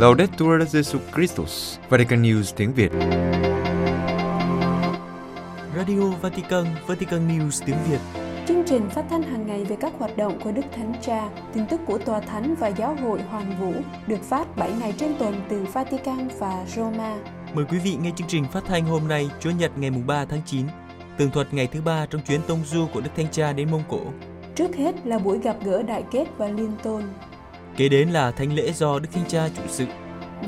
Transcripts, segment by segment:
Laudetur Jesus Christus, Vatican News tiếng Việt. Radio Vatican, Vatican News tiếng Việt. Chương trình phát thanh hàng ngày về các hoạt động của Đức Thánh Cha, tin tức của Tòa Thánh và Giáo hội Hoàn Vũ được phát 7 ngày trên tuần từ Vatican và Roma. Mời quý vị nghe chương trình phát thanh hôm nay, Chúa Nhật ngày 3 tháng 9, tường thuật ngày thứ ba trong chuyến tông du của Đức Thánh Cha đến Mông Cổ. Trước hết là buổi gặp gỡ đại kết và liên tôn. Kế đến là thánh lễ do Đức Thánh Cha chủ sự.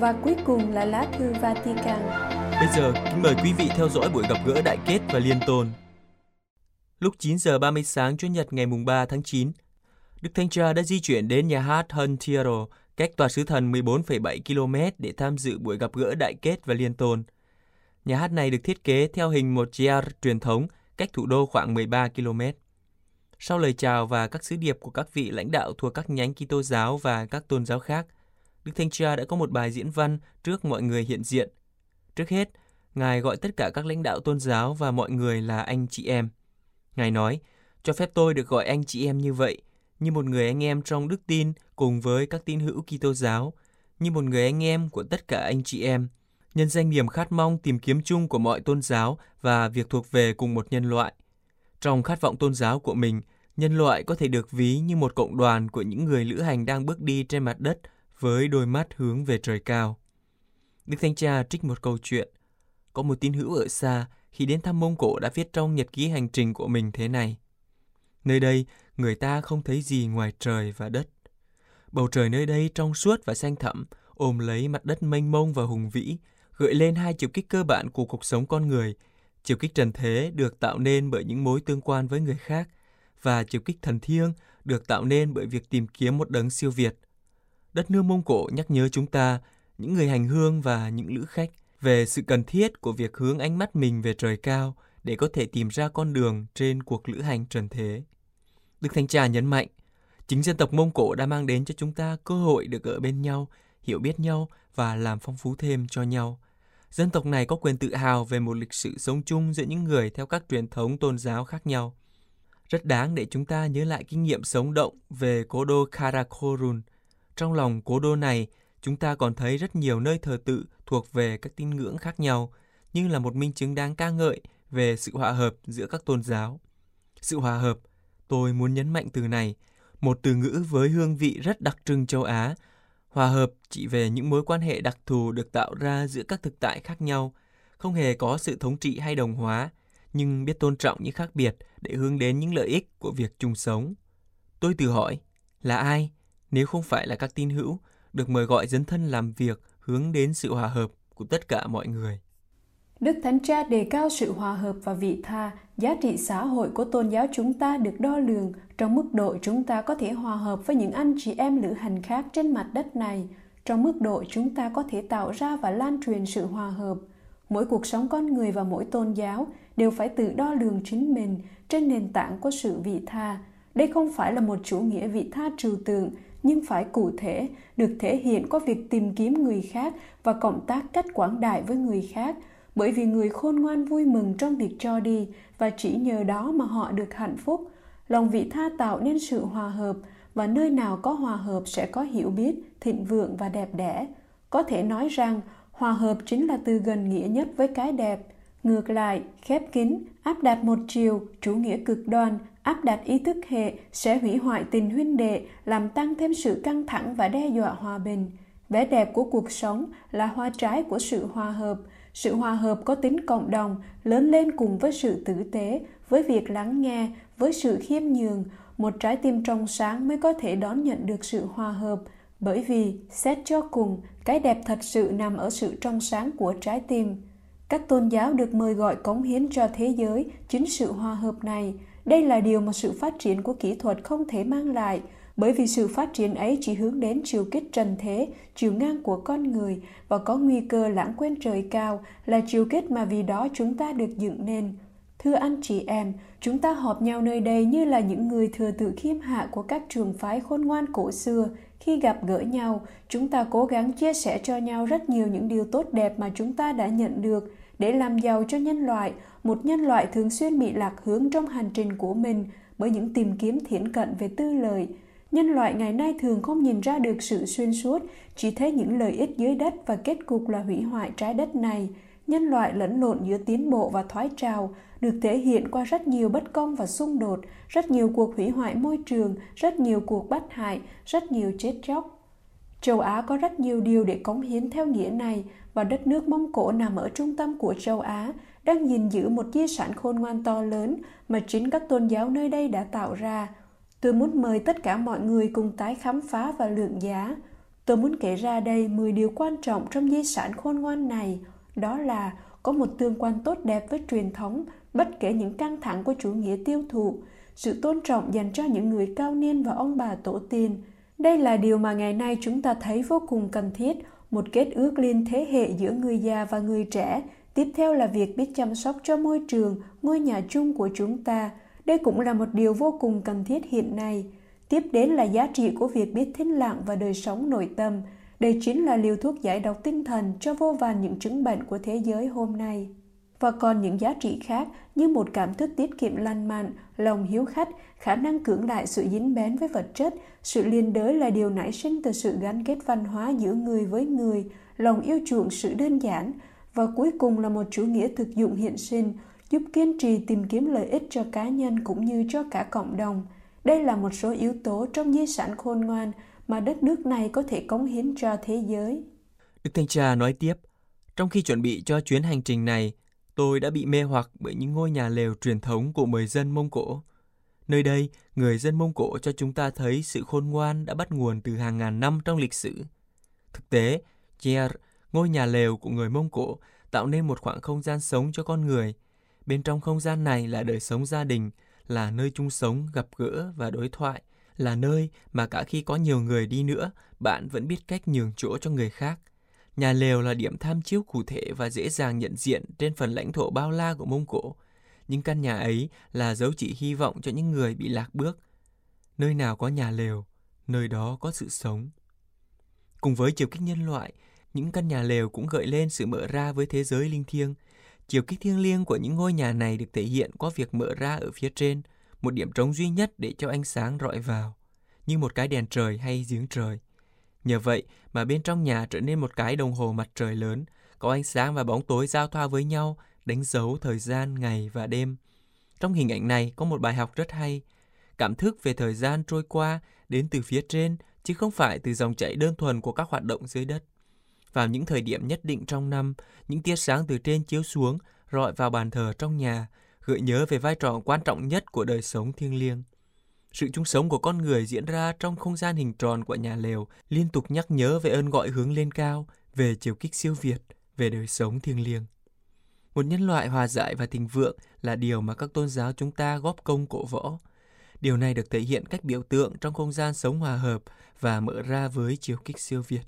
Và cuối cùng là lá thư Vatican. Bây giờ, kính mời quý vị theo dõi buổi gặp gỡ đại kết và liên tôn. Lúc 9 giờ 30 sáng Chủ nhật ngày mùng 3 tháng 9, Đức Thánh Cha đã di chuyển đến nhà hát Huntiero, cách tòa sứ thần 14,7 km để tham dự buổi gặp gỡ đại kết và liên tôn. Nhà hát này được thiết kế theo hình một GR truyền thống, cách thủ đô khoảng 13 km. Sau lời chào và các sứ điệp của các vị lãnh đạo thuộc các nhánh Kitô giáo và các tôn giáo khác, Đức Thánh Cha đã có một bài diễn văn trước mọi người hiện diện. Trước hết, Ngài gọi tất cả các lãnh đạo tôn giáo và mọi người là anh chị em. Ngài nói, cho phép tôi được gọi anh chị em như vậy, như một người anh em trong đức tin cùng với các tín hữu Kitô giáo, như một người anh em của tất cả anh chị em, nhân danh niềm khát mong tìm kiếm chung của mọi tôn giáo và việc thuộc về cùng một nhân loại. Trong khát vọng tôn giáo của mình, nhân loại có thể được ví như một cộng đoàn của những người lữ hành đang bước đi trên mặt đất với đôi mắt hướng về trời cao. Đức Thánh Cha trích một câu chuyện. Có một tín hữu ở xa khi đến thăm Mông Cổ đã viết trong nhật ký hành trình của mình thế này. Nơi đây, người ta không thấy gì ngoài trời và đất. Bầu trời nơi đây trong suốt và xanh thẳm, ôm lấy mặt đất mênh mông và hùng vĩ, gợi lên hai chiều kích cơ bản của cuộc sống con người. Chiều kích trần thế được tạo nên bởi những mối tương quan với người khác, và chiều kích thần thiêng được tạo nên bởi việc tìm kiếm một đấng siêu việt. Đất nước Mông Cổ nhắc nhớ chúng ta, những người hành hương và những lữ khách, về sự cần thiết của việc hướng ánh mắt mình về trời cao để có thể tìm ra con đường trên cuộc lữ hành trần thế. Đức Thánh Cha nhấn mạnh, chính dân tộc Mông Cổ đã mang đến cho chúng ta cơ hội được ở bên nhau, hiểu biết nhau và làm phong phú thêm cho nhau. Dân tộc này có quyền tự hào về một lịch sử sống chung giữa những người theo các truyền thống tôn giáo khác nhau. Rất đáng để chúng ta nhớ lại kinh nghiệm sống động về cố đô Karakorum. Trong lòng cố đô này, chúng ta còn thấy rất nhiều nơi thờ tự thuộc về các tín ngưỡng khác nhau, như là một minh chứng đáng ca ngợi về sự hòa hợp giữa các tôn giáo. Sự hòa hợp, tôi muốn nhấn mạnh từ này, một từ ngữ với hương vị rất đặc trưng châu Á. Hòa hợp chỉ về những mối quan hệ đặc thù được tạo ra giữa các thực tại khác nhau, không hề có sự thống trị hay đồng hóa, nhưng biết tôn trọng những khác biệt để hướng đến những lợi ích của việc chung sống. Tôi tự hỏi, là ai, nếu không phải là các tín hữu, được mời gọi dấn thân làm việc hướng đến sự hòa hợp của tất cả mọi người. Đức Thánh Cha đề cao sự hòa hợp và vị tha, giá trị xã hội của tôn giáo chúng ta được đo lường trong mức độ chúng ta có thể hòa hợp với những anh chị em lữ hành khác trên mặt đất này, trong mức độ chúng ta có thể tạo ra và lan truyền sự hòa hợp. Mỗi cuộc sống con người và mỗi tôn giáo đều phải tự đo lường chính mình trên nền tảng của sự vị tha. Đây không phải là một chủ nghĩa vị tha trừu tượng, nhưng phải cụ thể, được thể hiện qua việc tìm kiếm người khác và cộng tác cách quảng đại với người khác, bởi vì người khôn ngoan vui mừng trong việc cho đi và chỉ nhờ đó mà họ được hạnh phúc. Lòng vị tha tạo nên sự hòa hợp và nơi nào có hòa hợp sẽ có hiểu biết, thịnh vượng và đẹp đẽ. Có thể nói rằng hòa hợp chính là từ gần nghĩa nhất với cái đẹp. Ngược lại, khép kín, áp đặt một chiều, chủ nghĩa cực đoan, áp đặt ý thức hệ sẽ hủy hoại tình huynh đệ, làm tăng thêm sự căng thẳng và đe dọa hòa bình. Vẻ đẹp của cuộc sống là hoa trái của sự hòa hợp. Sự hòa hợp có tính cộng đồng, lớn lên cùng với sự tử tế, với việc lắng nghe, với sự khiêm nhường. Một trái tim trong sáng mới có thể đón nhận được sự hòa hợp. Bởi vì, xét cho cùng, cái đẹp thật sự nằm ở sự trong sáng của trái tim. Các tôn giáo được mời gọi cống hiến cho thế giới chính sự hòa hợp này. Đây là điều mà sự phát triển của kỹ thuật không thể mang lại, bởi vì sự phát triển ấy chỉ hướng đến chiều kích trần thế, chiều ngang của con người và có nguy cơ lãng quên trời cao là chiều kích mà vì đó chúng ta được dựng nên. Thưa anh chị em, chúng ta họp nhau nơi đây như là những người thừa tự khiêm hạ của các trường phái khôn ngoan cổ xưa. Khi gặp gỡ nhau, chúng ta cố gắng chia sẻ cho nhau rất nhiều những điều tốt đẹp mà chúng ta đã nhận được để làm giàu cho nhân loại, một nhân loại thường xuyên bị lạc hướng trong hành trình của mình bởi những tìm kiếm thiển cận về tư lợi. Nhân loại ngày nay thường không nhìn ra được sự xuyên suốt, chỉ thấy những lợi ích dưới đất và kết cục là hủy hoại trái đất này. Nhân loại lẫn lộn giữa tiến bộ và thoái trào, được thể hiện qua rất nhiều bất công và xung đột, rất nhiều cuộc hủy hoại môi trường, rất nhiều cuộc bắt hại, rất nhiều chết chóc. Châu Á có rất nhiều điều để cống hiến theo nghĩa này và đất nước Mông Cổ nằm ở trung tâm của châu Á, đang gìn giữ một di sản khôn ngoan to lớn mà chính các tôn giáo nơi đây đã tạo ra. Tôi muốn mời tất cả mọi người cùng tái khám phá và lượng giá. Tôi muốn kể ra đây 10 điều quan trọng trong di sản khôn ngoan này. Đó là có một tương quan tốt đẹp với truyền thống, bất kể những căng thẳng của chủ nghĩa tiêu thụ, sự tôn trọng dành cho những người cao niên và ông bà tổ tiên. Đây là điều mà ngày nay chúng ta thấy vô cùng cần thiết, một kết ước liên thế hệ giữa người già và người trẻ. Tiếp theo là việc biết chăm sóc cho môi trường, ngôi nhà chung của chúng ta. Đây cũng là một điều vô cùng cần thiết hiện nay. Tiếp đến là giá trị của việc biết thinh lặng và đời sống nội tâm. Đây chính là liều thuốc giải độc tinh thần cho vô vàn những chứng bệnh của thế giới hôm nay và còn những giá trị khác như một cảm thức tiết kiệm lành mạnh, lòng hiếu khách, khả năng cưỡng lại sự dính bén với vật chất, sự liên đới là điều nảy sinh từ sự gắn kết văn hóa giữa người với người, lòng yêu chuộng sự đơn giản và cuối cùng là một chủ nghĩa thực dụng hiện sinh, giúp kiên trì tìm kiếm lợi ích cho cá nhân cũng như cho cả cộng đồng. Đây là một số yếu tố trong di sản khôn ngoan mà đất nước này có thể cống hiến cho thế giới. Đức Thanh Trà nói tiếp, trong khi chuẩn bị cho chuyến hành trình này, tôi đã bị mê hoặc bởi những ngôi nhà lều truyền thống của người dân Mông Cổ. Nơi đây, người dân Mông Cổ cho chúng ta thấy sự khôn ngoan đã bắt nguồn từ hàng ngàn năm trong lịch sử. Thực tế, Cher, ngôi nhà lều của người Mông Cổ, tạo nên một khoảng không gian sống cho con người. Bên trong không gian này là đời sống gia đình, là nơi chung sống, gặp gỡ và đối thoại, là nơi mà cả khi có nhiều người đi nữa, bạn vẫn biết cách nhường chỗ cho người khác – Nhà lều là điểm tham chiếu cụ thể và dễ dàng nhận diện trên phần lãnh thổ bao la của Mông Cổ những căn nhà ấy là dấu chỉ hy vọng cho những người bị lạc bước. Nơi nào có nhà lều, nơi đó có sự sống. Cùng với chiều kích nhân loại, những căn nhà lều cũng gợi lên sự mở ra với thế giới linh thiêng. Chiều kích thiêng liêng của những ngôi nhà này được thể hiện qua việc mở ra ở phía trên, một điểm trống duy nhất để cho ánh sáng rọi vào, như một cái đèn trời hay giếng trời. Nhờ vậy mà bên trong nhà trở nên một cái đồng hồ mặt trời lớn, có ánh sáng và bóng tối giao thoa với nhau, đánh dấu thời gian ngày và đêm. Trong hình ảnh này có một bài học rất hay. Cảm thức về thời gian trôi qua đến từ phía trên, chứ không phải từ dòng chảy đơn thuần của các hoạt động dưới đất. Vào những thời điểm nhất định trong năm, những tia sáng từ trên chiếu xuống, rọi vào bàn thờ trong nhà, gợi nhớ về vai trò quan trọng nhất của đời sống thiêng liêng. Sự chung sống của con người diễn ra trong không gian hình tròn của nhà lều, liên tục nhắc nhớ về ơn gọi hướng lên cao, về chiều kích siêu việt, về đời sống thiêng liêng. Một nhân loại hòa giải và thịnh vượng là điều mà các tôn giáo chúng ta góp công cổ võ. Điều này được thể hiện cách biểu tượng trong không gian sống hòa hợp và mở ra với chiều kích siêu việt.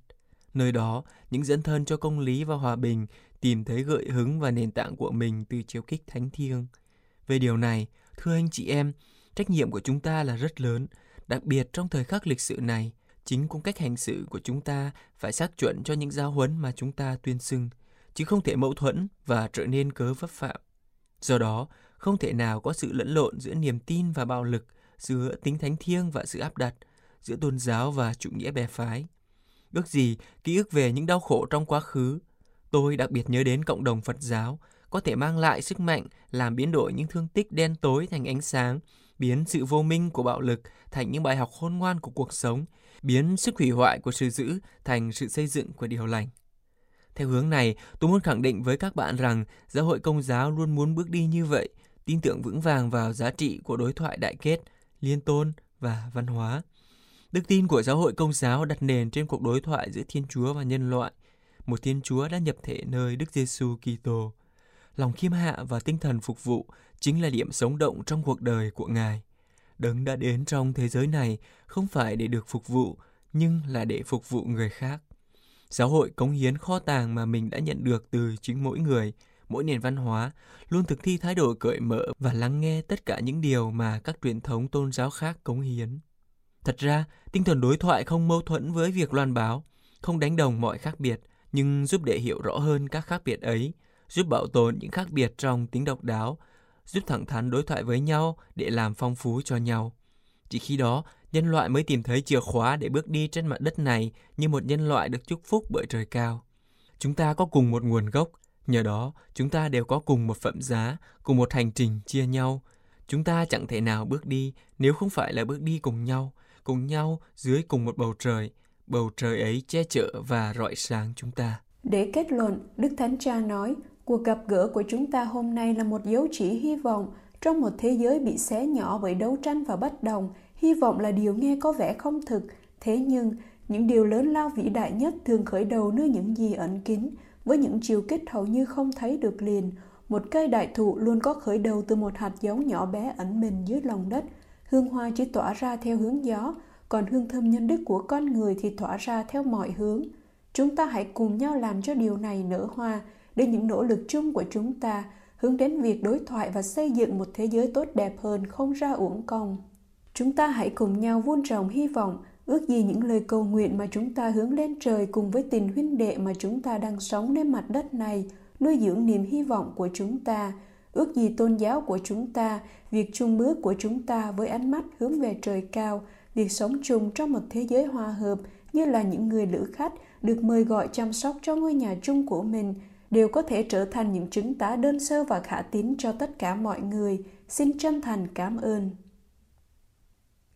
Nơi đó, những dẫn thân cho công lý và hòa bình tìm thấy gợi hứng và nền tảng của mình từ chiều kích thánh thiêng. Về điều này, thưa anh chị em, Trách nhiệm của chúng ta là rất lớn, đặc biệt trong thời khắc lịch sử này, chính cung cách hành xử của chúng ta phải xác chuẩn cho những giáo huấn mà chúng ta tuyên xưng, chứ không thể mâu thuẫn và trở nên cớ vấp phạm. Do đó, không thể nào có sự lẫn lộn giữa niềm tin và bạo lực, giữa tính thánh thiêng và sự áp đặt, giữa tôn giáo và chủ nghĩa bè phái. Ước gì ký ức về những đau khổ trong quá khứ, tôi đặc biệt nhớ đến cộng đồng Phật giáo có thể mang lại sức mạnh làm biến đổi những thương tích đen tối thành ánh sáng biến sự vô minh của bạo lực thành những bài học khôn ngoan của cuộc sống, biến sức hủy hoại của sự giữ thành sự xây dựng của điều lành. Theo hướng này, tôi muốn khẳng định với các bạn rằng giáo hội công giáo luôn muốn bước đi như vậy, tin tưởng vững vàng vào giá trị của đối thoại đại kết, liên tôn và văn hóa. Đức tin của giáo hội công giáo đặt nền trên cuộc đối thoại giữa Thiên Chúa và nhân loại, một Thiên Chúa đã nhập thể nơi Đức Giêsu Kitô. Lòng khiêm hạ và tinh thần phục vụ chính là điểm sống động trong cuộc đời của Ngài. Đấng đã đến trong thế giới này không phải để được phục vụ, nhưng là để phục vụ người khác. Giáo hội cống hiến kho tàng mà mình đã nhận được từ chính mỗi người, mỗi nền văn hóa, luôn thực thi thái độ cởi mở và lắng nghe tất cả những điều mà các truyền thống tôn giáo khác cống hiến. Thật ra, tinh thần đối thoại không mâu thuẫn với việc loan báo, không đánh đồng mọi khác biệt, nhưng giúp để hiểu rõ hơn các khác biệt ấy, giúp bảo tồn những khác biệt trong tính độc đáo giúp thẳng thắn đối thoại với nhau để làm phong phú cho nhau. Chỉ khi đó, nhân loại mới tìm thấy chìa khóa để bước đi trên mặt đất này như một nhân loại được chúc phúc bởi trời cao. Chúng ta có cùng một nguồn gốc, nhờ đó chúng ta đều có cùng một phẩm giá, cùng một hành trình chia nhau. Chúng ta chẳng thể nào bước đi nếu không phải là bước đi cùng nhau, cùng nhau dưới cùng một bầu trời. Bầu trời ấy che chở và rọi sáng chúng ta. Để kết luận, Đức Thánh Cha nói, cuộc gặp gỡ của chúng ta hôm nay là một dấu chỉ hy vọng trong một thế giới bị xé nhỏ bởi đấu tranh và bất đồng. Hy vọng là điều nghe có vẻ không thực, thế nhưng những điều lớn lao vĩ đại nhất thường khởi đầu nơi những gì ẩn kín, với những chiều kích hầu như không thấy được liền. Một cây đại thụ luôn có khởi đầu từ một hạt giống nhỏ bé ẩn mình dưới lòng đất. Hương hoa chỉ tỏa ra theo hướng gió, còn hương thơm nhân đức của con người thì tỏa ra theo mọi hướng. Chúng ta hãy cùng nhau làm cho điều này nở hoa, để những nỗ lực chung của chúng ta hướng đến việc đối thoại và xây dựng một thế giới tốt đẹp hơn không ra uổng công. Chúng ta hãy cùng nhau vun trồng hy vọng, ước gì những lời cầu nguyện mà chúng ta hướng lên trời cùng với tình huynh đệ mà chúng ta đang sống lên mặt đất này, nuôi dưỡng niềm hy vọng của chúng ta, ước gì tôn giáo của chúng ta, việc chung bước của chúng ta với ánh mắt hướng về trời cao, việc sống chung trong một thế giới hòa hợp như là những người lữ khách được mời gọi chăm sóc cho ngôi nhà chung của mình đều có thể trở thành những chứng tá đơn sơ và khả tín cho tất cả mọi người. Xin chân thành cảm ơn.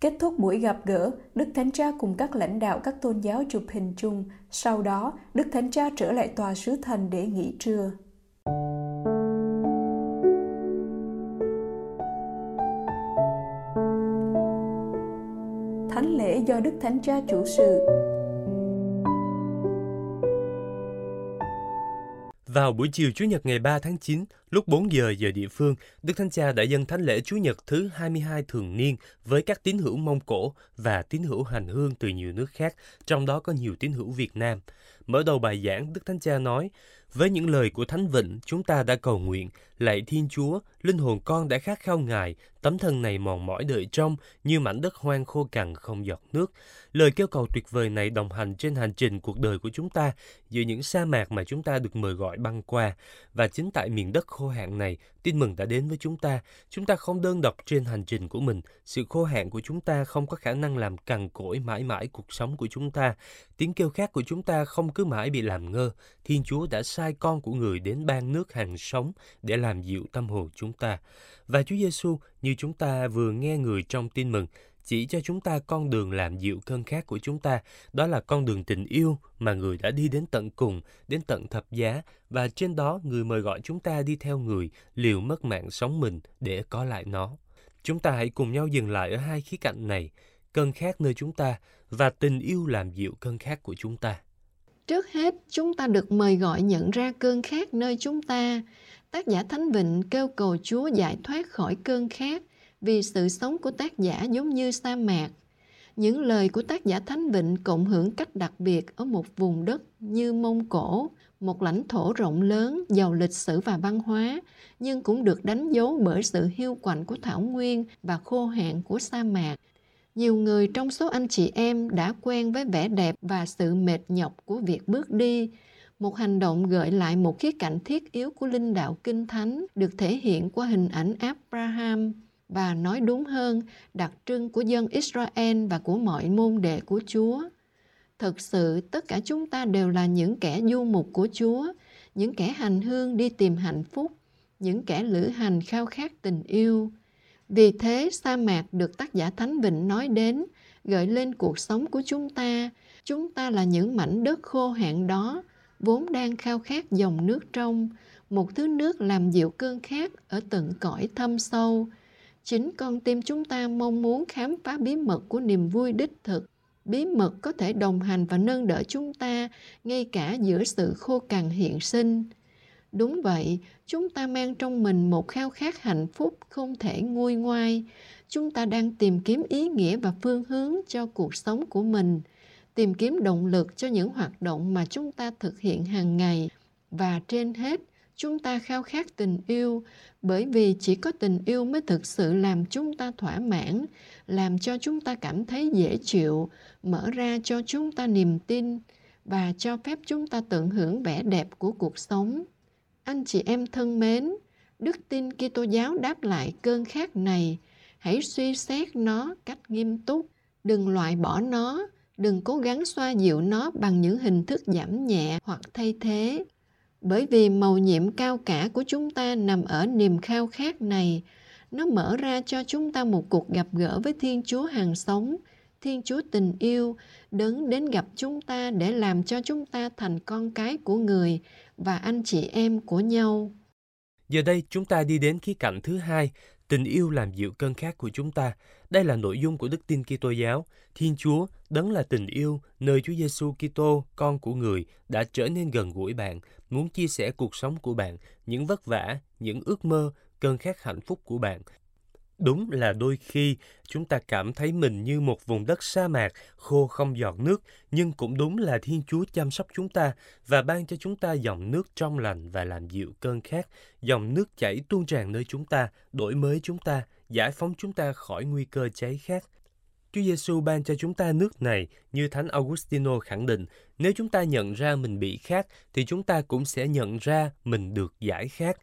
Kết thúc buổi gặp gỡ, Đức Thánh Cha cùng các lãnh đạo các tôn giáo chụp hình chung. Sau đó, Đức Thánh Cha trở lại tòa sứ thần để nghỉ trưa. Thánh lễ do Đức Thánh Cha chủ sự Vào buổi chiều Chủ nhật ngày 3 tháng 9, lúc 4 giờ giờ địa phương, Đức Thánh Cha đã dâng thánh lễ Chúa nhật thứ 22 thường niên với các tín hữu Mông Cổ và tín hữu hành hương từ nhiều nước khác, trong đó có nhiều tín hữu Việt Nam. Mở đầu bài giảng, Đức Thánh Cha nói, với những lời của Thánh Vịnh, chúng ta đã cầu nguyện, lạy Thiên Chúa, linh hồn con đã khát khao Ngài, tấm thân này mòn mỏi đợi trong như mảnh đất hoang khô cằn không giọt nước. Lời kêu cầu tuyệt vời này đồng hành trên hành trình cuộc đời của chúng ta giữa những sa mạc mà chúng ta được mời gọi băng qua. Và chính tại miền đất khô khô hạn này, tin mừng đã đến với chúng ta. Chúng ta không đơn độc trên hành trình của mình. Sự khô hạn của chúng ta không có khả năng làm cằn cỗi mãi mãi cuộc sống của chúng ta. Tiếng kêu khát của chúng ta không cứ mãi bị làm ngơ. Thiên Chúa đã sai con của người đến ban nước hàng sống để làm dịu tâm hồn chúng ta. Và Chúa Giêsu như chúng ta vừa nghe người trong tin mừng chỉ cho chúng ta con đường làm dịu cơn khát của chúng ta, đó là con đường tình yêu mà người đã đi đến tận cùng, đến tận thập giá và trên đó người mời gọi chúng ta đi theo người, liều mất mạng sống mình để có lại nó. Chúng ta hãy cùng nhau dừng lại ở hai khía cạnh này, cơn khát nơi chúng ta và tình yêu làm dịu cơn khát của chúng ta. Trước hết, chúng ta được mời gọi nhận ra cơn khát nơi chúng ta. Tác giả Thánh Vịnh kêu cầu Chúa giải thoát khỏi cơn khát vì sự sống của tác giả giống như sa mạc. Những lời của tác giả Thánh Vịnh cộng hưởng cách đặc biệt ở một vùng đất như Mông Cổ, một lãnh thổ rộng lớn, giàu lịch sử và văn hóa, nhưng cũng được đánh dấu bởi sự hiu quạnh của thảo nguyên và khô hạn của sa mạc. Nhiều người trong số anh chị em đã quen với vẻ đẹp và sự mệt nhọc của việc bước đi, một hành động gợi lại một khía cạnh thiết yếu của linh đạo kinh thánh được thể hiện qua hình ảnh Abraham và nói đúng hơn đặc trưng của dân Israel và của mọi môn đệ của Chúa. Thực sự tất cả chúng ta đều là những kẻ du mục của Chúa, những kẻ hành hương đi tìm hạnh phúc, những kẻ lữ hành khao khát tình yêu. Vì thế sa mạc được tác giả Thánh Vịnh nói đến gợi lên cuộc sống của chúng ta. Chúng ta là những mảnh đất khô hạn đó, vốn đang khao khát dòng nước trong, một thứ nước làm dịu cơn khát ở tận cõi thâm sâu, Chính con tim chúng ta mong muốn khám phá bí mật của niềm vui đích thực. Bí mật có thể đồng hành và nâng đỡ chúng ta ngay cả giữa sự khô cằn hiện sinh. Đúng vậy, chúng ta mang trong mình một khao khát hạnh phúc không thể nguôi ngoai. Chúng ta đang tìm kiếm ý nghĩa và phương hướng cho cuộc sống của mình, tìm kiếm động lực cho những hoạt động mà chúng ta thực hiện hàng ngày và trên hết chúng ta khao khát tình yêu, bởi vì chỉ có tình yêu mới thực sự làm chúng ta thỏa mãn, làm cho chúng ta cảm thấy dễ chịu, mở ra cho chúng ta niềm tin và cho phép chúng ta tận hưởng vẻ đẹp của cuộc sống. Anh chị em thân mến, đức tin Kitô giáo đáp lại cơn khát này. Hãy suy xét nó cách nghiêm túc. Đừng loại bỏ nó. Đừng cố gắng xoa dịu nó bằng những hình thức giảm nhẹ hoặc thay thế bởi vì màu nhiệm cao cả của chúng ta nằm ở niềm khao khát này. Nó mở ra cho chúng ta một cuộc gặp gỡ với thiên chúa hàng sống, thiên chúa tình yêu, đấng đến gặp chúng ta để làm cho chúng ta thành con cái của người và anh chị em của nhau. Giờ đây chúng ta đi đến khía cạnh thứ hai tình yêu làm dịu cơn khát của chúng ta đây là nội dung của đức tin Kitô giáo. Thiên Chúa, đấng là tình yêu, nơi Chúa Giêsu Kitô, con của người, đã trở nên gần gũi bạn, muốn chia sẻ cuộc sống của bạn, những vất vả, những ước mơ, cơn khát hạnh phúc của bạn. Đúng là đôi khi chúng ta cảm thấy mình như một vùng đất sa mạc khô không giọt nước, nhưng cũng đúng là Thiên Chúa chăm sóc chúng ta và ban cho chúng ta dòng nước trong lành và làm dịu cơn khát, dòng nước chảy tuôn tràn nơi chúng ta, đổi mới chúng ta, giải phóng chúng ta khỏi nguy cơ cháy khát. Chúa Giêsu ban cho chúng ta nước này, như Thánh Augustino khẳng định, nếu chúng ta nhận ra mình bị khát, thì chúng ta cũng sẽ nhận ra mình được giải khát.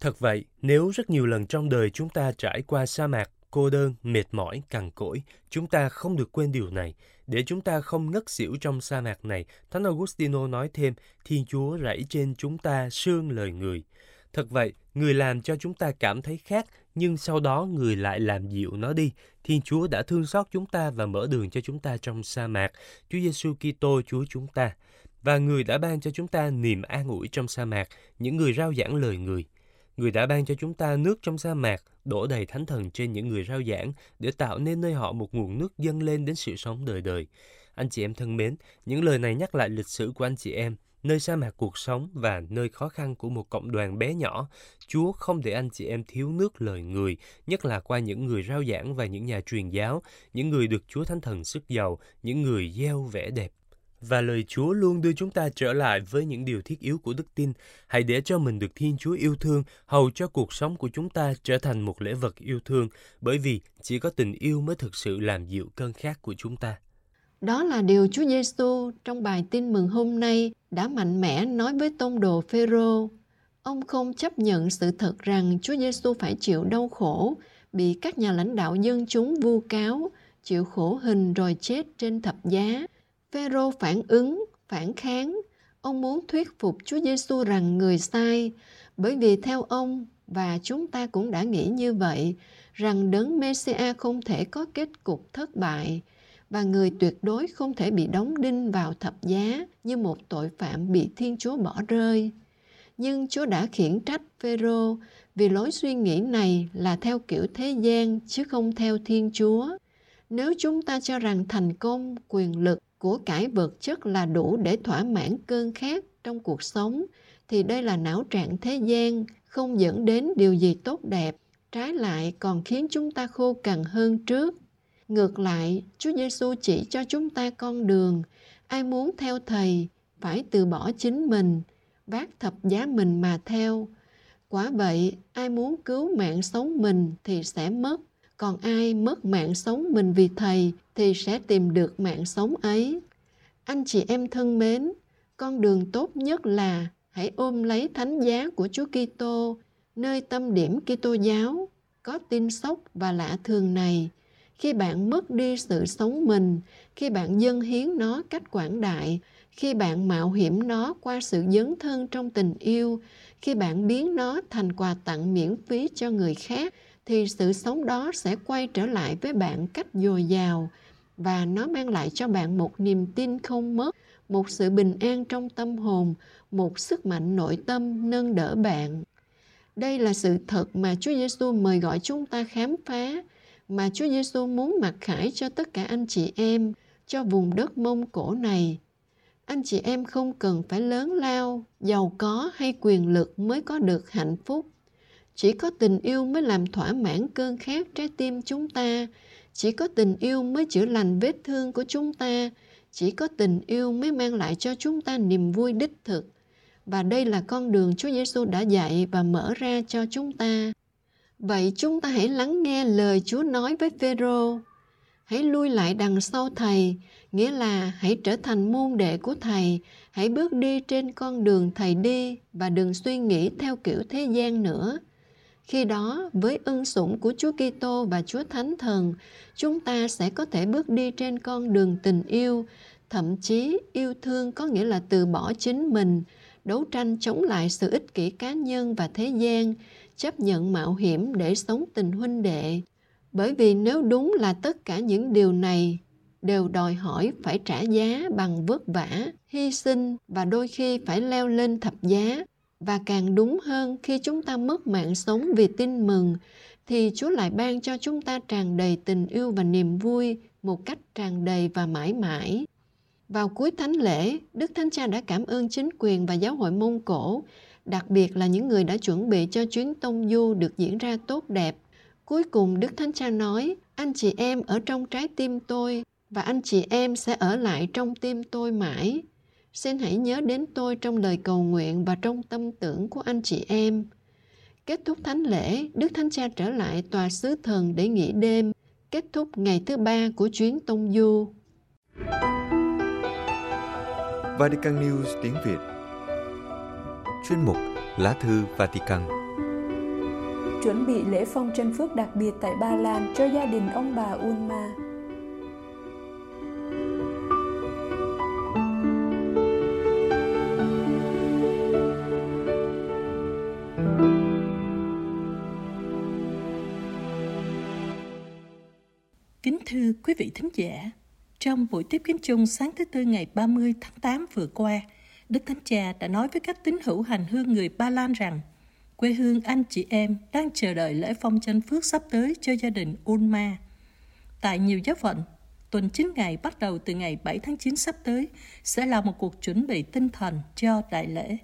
Thật vậy, nếu rất nhiều lần trong đời chúng ta trải qua sa mạc, cô đơn, mệt mỏi, cằn cỗi, chúng ta không được quên điều này. Để chúng ta không ngất xỉu trong sa mạc này, Thánh Augustino nói thêm, Thiên Chúa rảy trên chúng ta sương lời người. Thật vậy, người làm cho chúng ta cảm thấy khác nhưng sau đó người lại làm dịu nó đi. Thiên Chúa đã thương xót chúng ta và mở đường cho chúng ta trong sa mạc. Chúa Giêsu Kitô Chúa chúng ta. Và người đã ban cho chúng ta niềm an ủi trong sa mạc, những người rao giảng lời người. Người đã ban cho chúng ta nước trong sa mạc, đổ đầy thánh thần trên những người rao giảng để tạo nên nơi họ một nguồn nước dâng lên đến sự sống đời đời. Anh chị em thân mến, những lời này nhắc lại lịch sử của anh chị em, nơi sa mạc cuộc sống và nơi khó khăn của một cộng đoàn bé nhỏ, Chúa không để anh chị em thiếu nước lời người, nhất là qua những người rao giảng và những nhà truyền giáo, những người được Chúa Thánh Thần sức giàu, những người gieo vẻ đẹp. Và lời Chúa luôn đưa chúng ta trở lại với những điều thiết yếu của đức tin. Hãy để cho mình được Thiên Chúa yêu thương, hầu cho cuộc sống của chúng ta trở thành một lễ vật yêu thương, bởi vì chỉ có tình yêu mới thực sự làm dịu cơn khát của chúng ta. Đó là điều Chúa Giêsu trong bài tin mừng hôm nay đã mạnh mẽ nói với tông đồ Phêrô. Ông không chấp nhận sự thật rằng Chúa Giêsu phải chịu đau khổ, bị các nhà lãnh đạo dân chúng vu cáo, chịu khổ hình rồi chết trên thập giá. Phêrô phản ứng, phản kháng. Ông muốn thuyết phục Chúa Giêsu rằng người sai, bởi vì theo ông và chúng ta cũng đã nghĩ như vậy, rằng đấng Mêsia không thể có kết cục thất bại và người tuyệt đối không thể bị đóng đinh vào thập giá như một tội phạm bị Thiên Chúa bỏ rơi. Nhưng Chúa đã khiển trách Phêrô vì lối suy nghĩ này là theo kiểu thế gian chứ không theo Thiên Chúa. Nếu chúng ta cho rằng thành công, quyền lực, của cải vật chất là đủ để thỏa mãn cơn khát trong cuộc sống thì đây là não trạng thế gian không dẫn đến điều gì tốt đẹp trái lại còn khiến chúng ta khô cằn hơn trước Ngược lại, Chúa Giêsu chỉ cho chúng ta con đường. Ai muốn theo Thầy phải từ bỏ chính mình, vác thập giá mình mà theo. Quả vậy, ai muốn cứu mạng sống mình thì sẽ mất, còn ai mất mạng sống mình vì Thầy thì sẽ tìm được mạng sống ấy. Anh chị em thân mến, con đường tốt nhất là hãy ôm lấy thánh giá của Chúa Kitô, nơi tâm điểm Kitô giáo có tin sốc và lạ thường này khi bạn mất đi sự sống mình khi bạn dâng hiến nó cách quảng đại khi bạn mạo hiểm nó qua sự dấn thân trong tình yêu khi bạn biến nó thành quà tặng miễn phí cho người khác thì sự sống đó sẽ quay trở lại với bạn cách dồi dào và nó mang lại cho bạn một niềm tin không mất một sự bình an trong tâm hồn một sức mạnh nội tâm nâng đỡ bạn đây là sự thật mà Chúa Giêsu mời gọi chúng ta khám phá mà Chúa Giêsu muốn mặc khải cho tất cả anh chị em cho vùng đất Mông Cổ này. Anh chị em không cần phải lớn lao, giàu có hay quyền lực mới có được hạnh phúc. Chỉ có tình yêu mới làm thỏa mãn cơn khát trái tim chúng ta. Chỉ có tình yêu mới chữa lành vết thương của chúng ta. Chỉ có tình yêu mới mang lại cho chúng ta niềm vui đích thực. Và đây là con đường Chúa Giêsu đã dạy và mở ra cho chúng ta. Vậy chúng ta hãy lắng nghe lời Chúa nói với Phêrô. Hãy lui lại đằng sau thầy, nghĩa là hãy trở thành môn đệ của thầy, hãy bước đi trên con đường thầy đi và đừng suy nghĩ theo kiểu thế gian nữa. Khi đó, với ân sủng của Chúa Kitô và Chúa Thánh Thần, chúng ta sẽ có thể bước đi trên con đường tình yêu, thậm chí yêu thương có nghĩa là từ bỏ chính mình, đấu tranh chống lại sự ích kỷ cá nhân và thế gian, chấp nhận mạo hiểm để sống tình huynh đệ. Bởi vì nếu đúng là tất cả những điều này đều đòi hỏi phải trả giá bằng vất vả, hy sinh và đôi khi phải leo lên thập giá. Và càng đúng hơn khi chúng ta mất mạng sống vì tin mừng, thì Chúa lại ban cho chúng ta tràn đầy tình yêu và niềm vui một cách tràn đầy và mãi mãi. Vào cuối thánh lễ, Đức Thánh Cha đã cảm ơn chính quyền và giáo hội Mông Cổ, đặc biệt là những người đã chuẩn bị cho chuyến tông du được diễn ra tốt đẹp. Cuối cùng Đức Thánh Cha nói, anh chị em ở trong trái tim tôi và anh chị em sẽ ở lại trong tim tôi mãi. Xin hãy nhớ đến tôi trong lời cầu nguyện và trong tâm tưởng của anh chị em. Kết thúc thánh lễ, Đức Thánh Cha trở lại tòa sứ thần để nghỉ đêm, kết thúc ngày thứ ba của chuyến tông du. Vatican News tiếng Việt Chuyên mục Lá thư Vatican Chuẩn bị lễ phong chân phước đặc biệt tại Ba Lan cho gia đình ông bà Unma. Thưa quý vị thính giả, trong buổi tiếp kiến chung sáng thứ Tư ngày 30 tháng 8 vừa qua, Đức Thánh Cha đã nói với các tín hữu hành hương người Ba Lan rằng quê hương anh chị em đang chờ đợi lễ phong chân phước sắp tới cho gia đình Ulma. Tại nhiều giáo phận, tuần 9 ngày bắt đầu từ ngày 7 tháng 9 sắp tới sẽ là một cuộc chuẩn bị tinh thần cho đại lễ.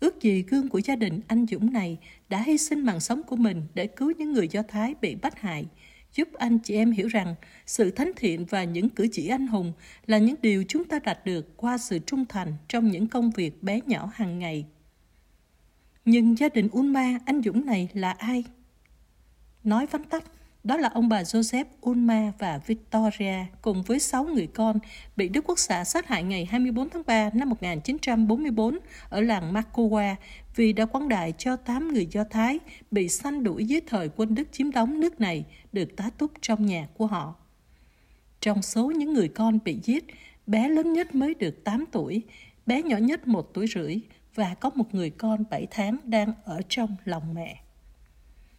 Ước gì gương của gia đình anh Dũng này đã hy sinh mạng sống của mình để cứu những người Do Thái bị bắt hại, giúp anh chị em hiểu rằng sự thánh thiện và những cử chỉ anh hùng là những điều chúng ta đạt được qua sự trung thành trong những công việc bé nhỏ hàng ngày. Nhưng gia đình Unma, anh Dũng này là ai? Nói vắn tắt, đó là ông bà Joseph Unma và Victoria cùng với 6 người con bị Đức Quốc xã sát hại ngày 24 tháng 3 năm 1944 ở làng Makowa vì đã quán đại cho 8 người Do Thái bị sanh đuổi dưới thời quân Đức chiếm đóng nước này được tá túc trong nhà của họ. Trong số những người con bị giết, bé lớn nhất mới được 8 tuổi, bé nhỏ nhất 1 tuổi rưỡi và có một người con 7 tháng đang ở trong lòng mẹ.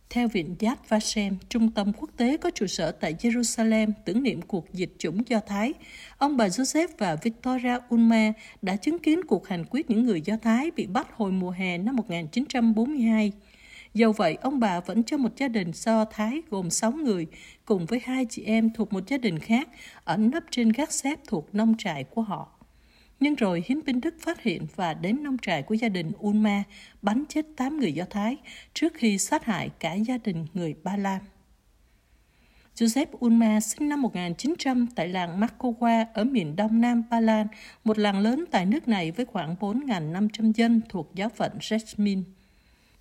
Theo Viện Yad Vashem, trung tâm quốc tế có trụ sở tại Jerusalem tưởng niệm cuộc diệt chủng Do Thái, ông bà Joseph và Victoria Unma đã chứng kiến cuộc hành quyết những người Do Thái bị bắt hồi mùa hè năm 1942. Dầu vậy, ông bà vẫn cho một gia đình Do Thái gồm 6 người, cùng với hai chị em thuộc một gia đình khác, ẩn nấp trên gác xếp thuộc nông trại của họ. Nhưng rồi hiến binh Đức phát hiện và đến nông trại của gia đình Ulma bắn chết 8 người Do Thái trước khi sát hại cả gia đình người Ba Lan. Joseph Ulma sinh năm 1900 tại làng Markowa ở miền đông nam Ba Lan, một làng lớn tại nước này với khoảng 4.500 dân thuộc giáo phận Jasmine.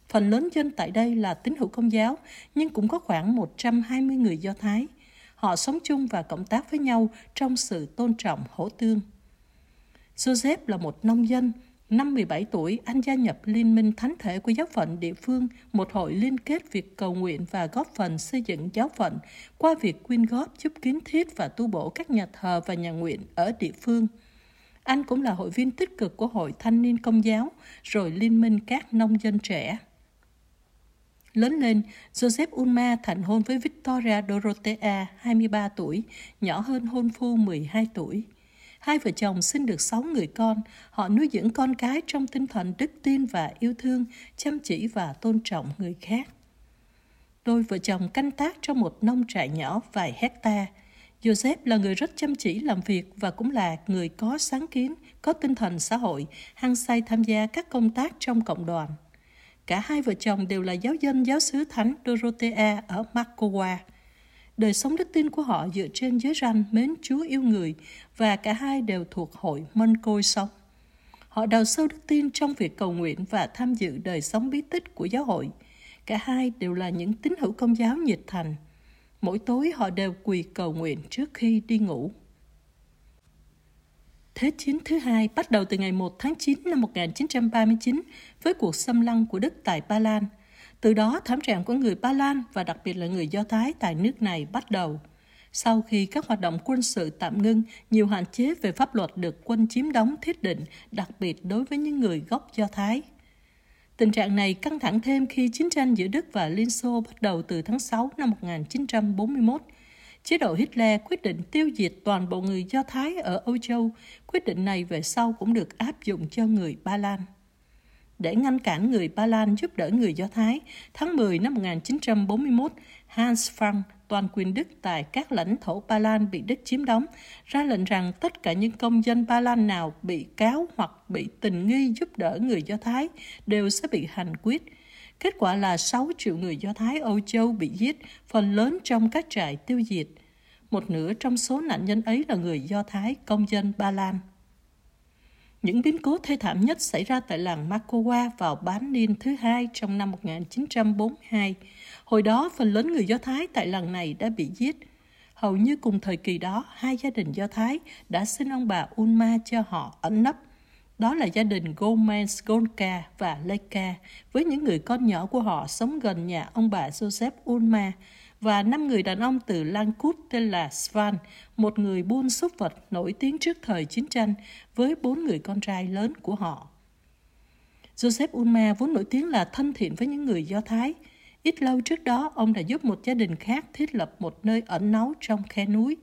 Phần lớn dân tại đây là tín hữu công giáo, nhưng cũng có khoảng 120 người Do Thái. Họ sống chung và cộng tác với nhau trong sự tôn trọng hỗ tương. Joseph là một nông dân. Năm 17 tuổi, anh gia nhập Liên minh Thánh thể của giáo phận địa phương, một hội liên kết việc cầu nguyện và góp phần xây dựng giáo phận qua việc quyên góp giúp kiến thiết và tu bổ các nhà thờ và nhà nguyện ở địa phương. Anh cũng là hội viên tích cực của Hội Thanh niên Công giáo, rồi Liên minh các nông dân trẻ. Lớn lên, Joseph Ulma thành hôn với Victoria Dorothea, 23 tuổi, nhỏ hơn hôn phu 12 tuổi. Hai vợ chồng sinh được sáu người con, họ nuôi dưỡng con cái trong tinh thần đức tin và yêu thương, chăm chỉ và tôn trọng người khác. Đôi vợ chồng canh tác trong một nông trại nhỏ vài hecta. Joseph là người rất chăm chỉ làm việc và cũng là người có sáng kiến, có tinh thần xã hội, hăng say tham gia các công tác trong cộng đoàn. Cả hai vợ chồng đều là giáo dân giáo sứ Thánh Dorothea ở Markowa. Đời sống đức tin của họ dựa trên giới ranh mến Chúa yêu người và cả hai đều thuộc hội Mân Côi Sống. Họ đào sâu đức tin trong việc cầu nguyện và tham dự đời sống bí tích của giáo hội. Cả hai đều là những tín hữu công giáo nhiệt thành. Mỗi tối họ đều quỳ cầu nguyện trước khi đi ngủ. Thế chiến thứ hai bắt đầu từ ngày 1 tháng 9 năm 1939 với cuộc xâm lăng của Đức tại Ba Lan – từ đó thảm trạng của người Ba Lan và đặc biệt là người Do Thái tại nước này bắt đầu. Sau khi các hoạt động quân sự tạm ngưng, nhiều hạn chế về pháp luật được quân chiếm đóng thiết định, đặc biệt đối với những người gốc Do Thái. Tình trạng này căng thẳng thêm khi chiến tranh giữa Đức và Liên Xô bắt đầu từ tháng 6 năm 1941. Chế độ Hitler quyết định tiêu diệt toàn bộ người Do Thái ở Âu Châu. Quyết định này về sau cũng được áp dụng cho người Ba Lan. Để ngăn cản người Ba Lan giúp đỡ người Do Thái, tháng 10 năm 1941, Hans Frank, toàn quyền Đức tại các lãnh thổ Ba Lan bị Đức chiếm đóng, ra lệnh rằng tất cả những công dân Ba Lan nào bị cáo hoặc bị tình nghi giúp đỡ người Do Thái đều sẽ bị hành quyết. Kết quả là 6 triệu người Do Thái Âu Châu bị giết, phần lớn trong các trại tiêu diệt. Một nửa trong số nạn nhân ấy là người Do Thái công dân Ba Lan. Những biến cố thê thảm nhất xảy ra tại làng Makowa vào bán niên thứ hai trong năm 1942. Hồi đó, phần lớn người Do Thái tại làng này đã bị giết. Hầu như cùng thời kỳ đó, hai gia đình Do Thái đã xin ông bà Unma cho họ ẩn nấp. Đó là gia đình Gomez Golka và Leka, với những người con nhỏ của họ sống gần nhà ông bà Joseph Unma, và năm người đàn ông từ Lankut tên là Svan, một người buôn súc vật nổi tiếng trước thời chiến tranh, với bốn người con trai lớn của họ. Joseph Unma vốn nổi tiếng là thân thiện với những người Do Thái. Ít lâu trước đó, ông đã giúp một gia đình khác thiết lập một nơi ẩn náu trong khe núi.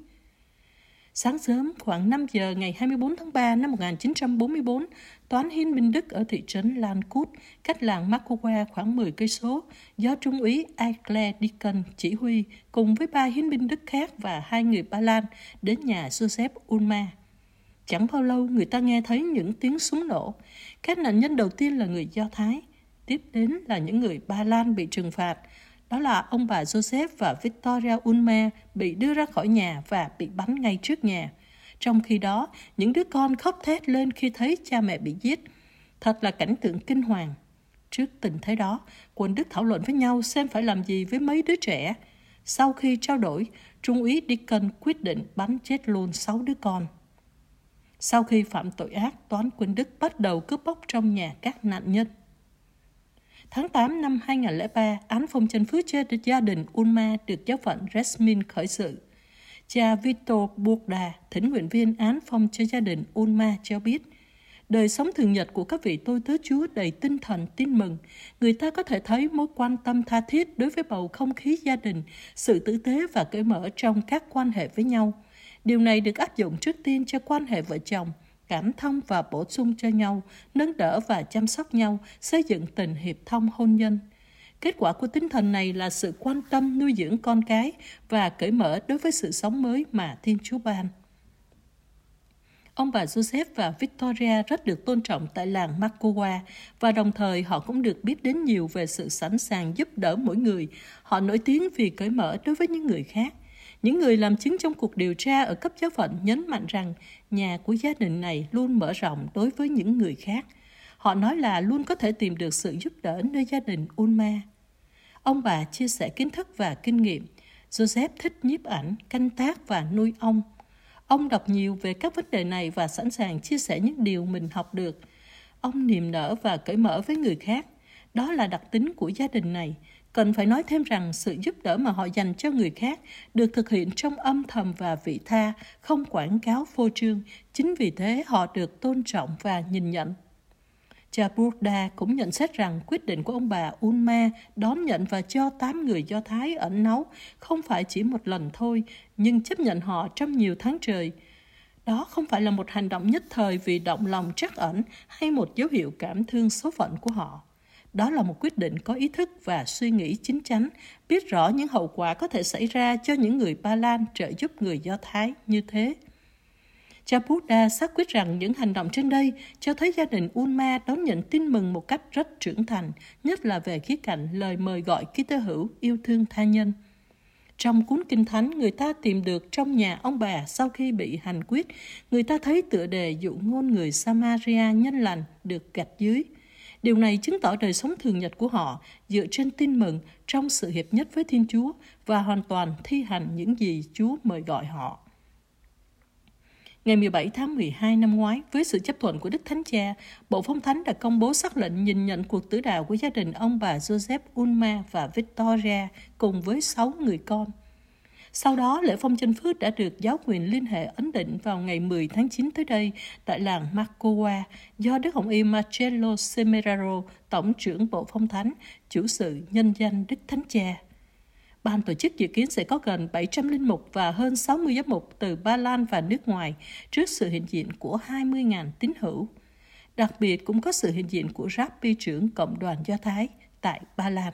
Sáng sớm, khoảng 5 giờ ngày 24 tháng 3 năm 1944, Toán hiến binh Đức ở thị trấn Lankut, cách làng Makowa khoảng 10 cây số, do Trung úy Aicle Deacon chỉ huy cùng với ba hiến binh Đức khác và hai người Ba Lan đến nhà Joseph Ulma. Chẳng bao lâu người ta nghe thấy những tiếng súng nổ. Các nạn nhân đầu tiên là người Do Thái, tiếp đến là những người Ba Lan bị trừng phạt. Đó là ông bà Joseph và Victoria Ulma bị đưa ra khỏi nhà và bị bắn ngay trước nhà. Trong khi đó, những đứa con khóc thét lên khi thấy cha mẹ bị giết. Thật là cảnh tượng kinh hoàng. Trước tình thế đó, quân Đức thảo luận với nhau xem phải làm gì với mấy đứa trẻ. Sau khi trao đổi, Trung úy Deacon quyết định bắn chết luôn sáu đứa con. Sau khi phạm tội ác, toán quân Đức bắt đầu cướp bóc trong nhà các nạn nhân. Tháng 8 năm 2003, án phong chân phước chết gia đình Ulma được giáo phận Resmin khởi sự. Cha Vito Burda, thỉnh nguyện viên án phong cho gia đình Ulma cho biết, đời sống thường nhật của các vị tôi tớ Chúa đầy tinh thần tin mừng. Người ta có thể thấy mối quan tâm tha thiết đối với bầu không khí gia đình, sự tử tế và cởi mở trong các quan hệ với nhau. Điều này được áp dụng trước tiên cho quan hệ vợ chồng, cảm thông và bổ sung cho nhau, nâng đỡ và chăm sóc nhau, xây dựng tình hiệp thông hôn nhân. Kết quả của tinh thần này là sự quan tâm nuôi dưỡng con cái và cởi mở đối với sự sống mới mà Thiên Chúa ban. Ông bà Joseph và Victoria rất được tôn trọng tại làng Makowa và đồng thời họ cũng được biết đến nhiều về sự sẵn sàng giúp đỡ mỗi người. Họ nổi tiếng vì cởi mở đối với những người khác. Những người làm chứng trong cuộc điều tra ở cấp giáo phận nhấn mạnh rằng nhà của gia đình này luôn mở rộng đối với những người khác. Họ nói là luôn có thể tìm được sự giúp đỡ nơi gia đình Ulma. Ông bà chia sẻ kiến thức và kinh nghiệm. Joseph thích nhiếp ảnh, canh tác và nuôi ong. Ông đọc nhiều về các vấn đề này và sẵn sàng chia sẻ những điều mình học được. Ông niềm nở và cởi mở với người khác. Đó là đặc tính của gia đình này. Cần phải nói thêm rằng sự giúp đỡ mà họ dành cho người khác được thực hiện trong âm thầm và vị tha, không quảng cáo phô trương. Chính vì thế họ được tôn trọng và nhìn nhận. Cha Buddha cũng nhận xét rằng quyết định của ông bà Unma đón nhận và cho 8 người Do Thái ẩn náu không phải chỉ một lần thôi, nhưng chấp nhận họ trong nhiều tháng trời. Đó không phải là một hành động nhất thời vì động lòng trắc ẩn hay một dấu hiệu cảm thương số phận của họ. Đó là một quyết định có ý thức và suy nghĩ chính chắn, biết rõ những hậu quả có thể xảy ra cho những người Ba Lan trợ giúp người Do Thái như thế. Cha Buddha xác quyết rằng những hành động trên đây cho thấy gia đình Ulma đón nhận tin mừng một cách rất trưởng thành, nhất là về khía cạnh lời mời gọi ký tơ hữu yêu thương tha nhân. Trong cuốn Kinh Thánh, người ta tìm được trong nhà ông bà sau khi bị hành quyết, người ta thấy tựa đề dụ ngôn người Samaria nhân lành được gạch dưới. Điều này chứng tỏ đời sống thường nhật của họ dựa trên tin mừng trong sự hiệp nhất với Thiên Chúa và hoàn toàn thi hành những gì Chúa mời gọi họ. Ngày 17 tháng 12 năm ngoái, với sự chấp thuận của Đức Thánh Cha, Bộ Phong Thánh đã công bố xác lệnh nhìn nhận cuộc tử đạo của gia đình ông bà Joseph Ulma và Victoria cùng với 6 người con. Sau đó, lễ phong chân phước đã được giáo quyền liên hệ ấn định vào ngày 10 tháng 9 tới đây tại làng Marcoa do Đức Hồng Y Marcello Semeraro, Tổng trưởng Bộ Phong Thánh, chủ sự nhân danh Đức Thánh Cha. Ban tổ chức dự kiến sẽ có gần 700 linh mục và hơn 60 giám mục từ Ba Lan và nước ngoài trước sự hiện diện của 20.000 tín hữu. Đặc biệt cũng có sự hiện diện của Rabbi trưởng Cộng đoàn Do Thái tại Ba Lan.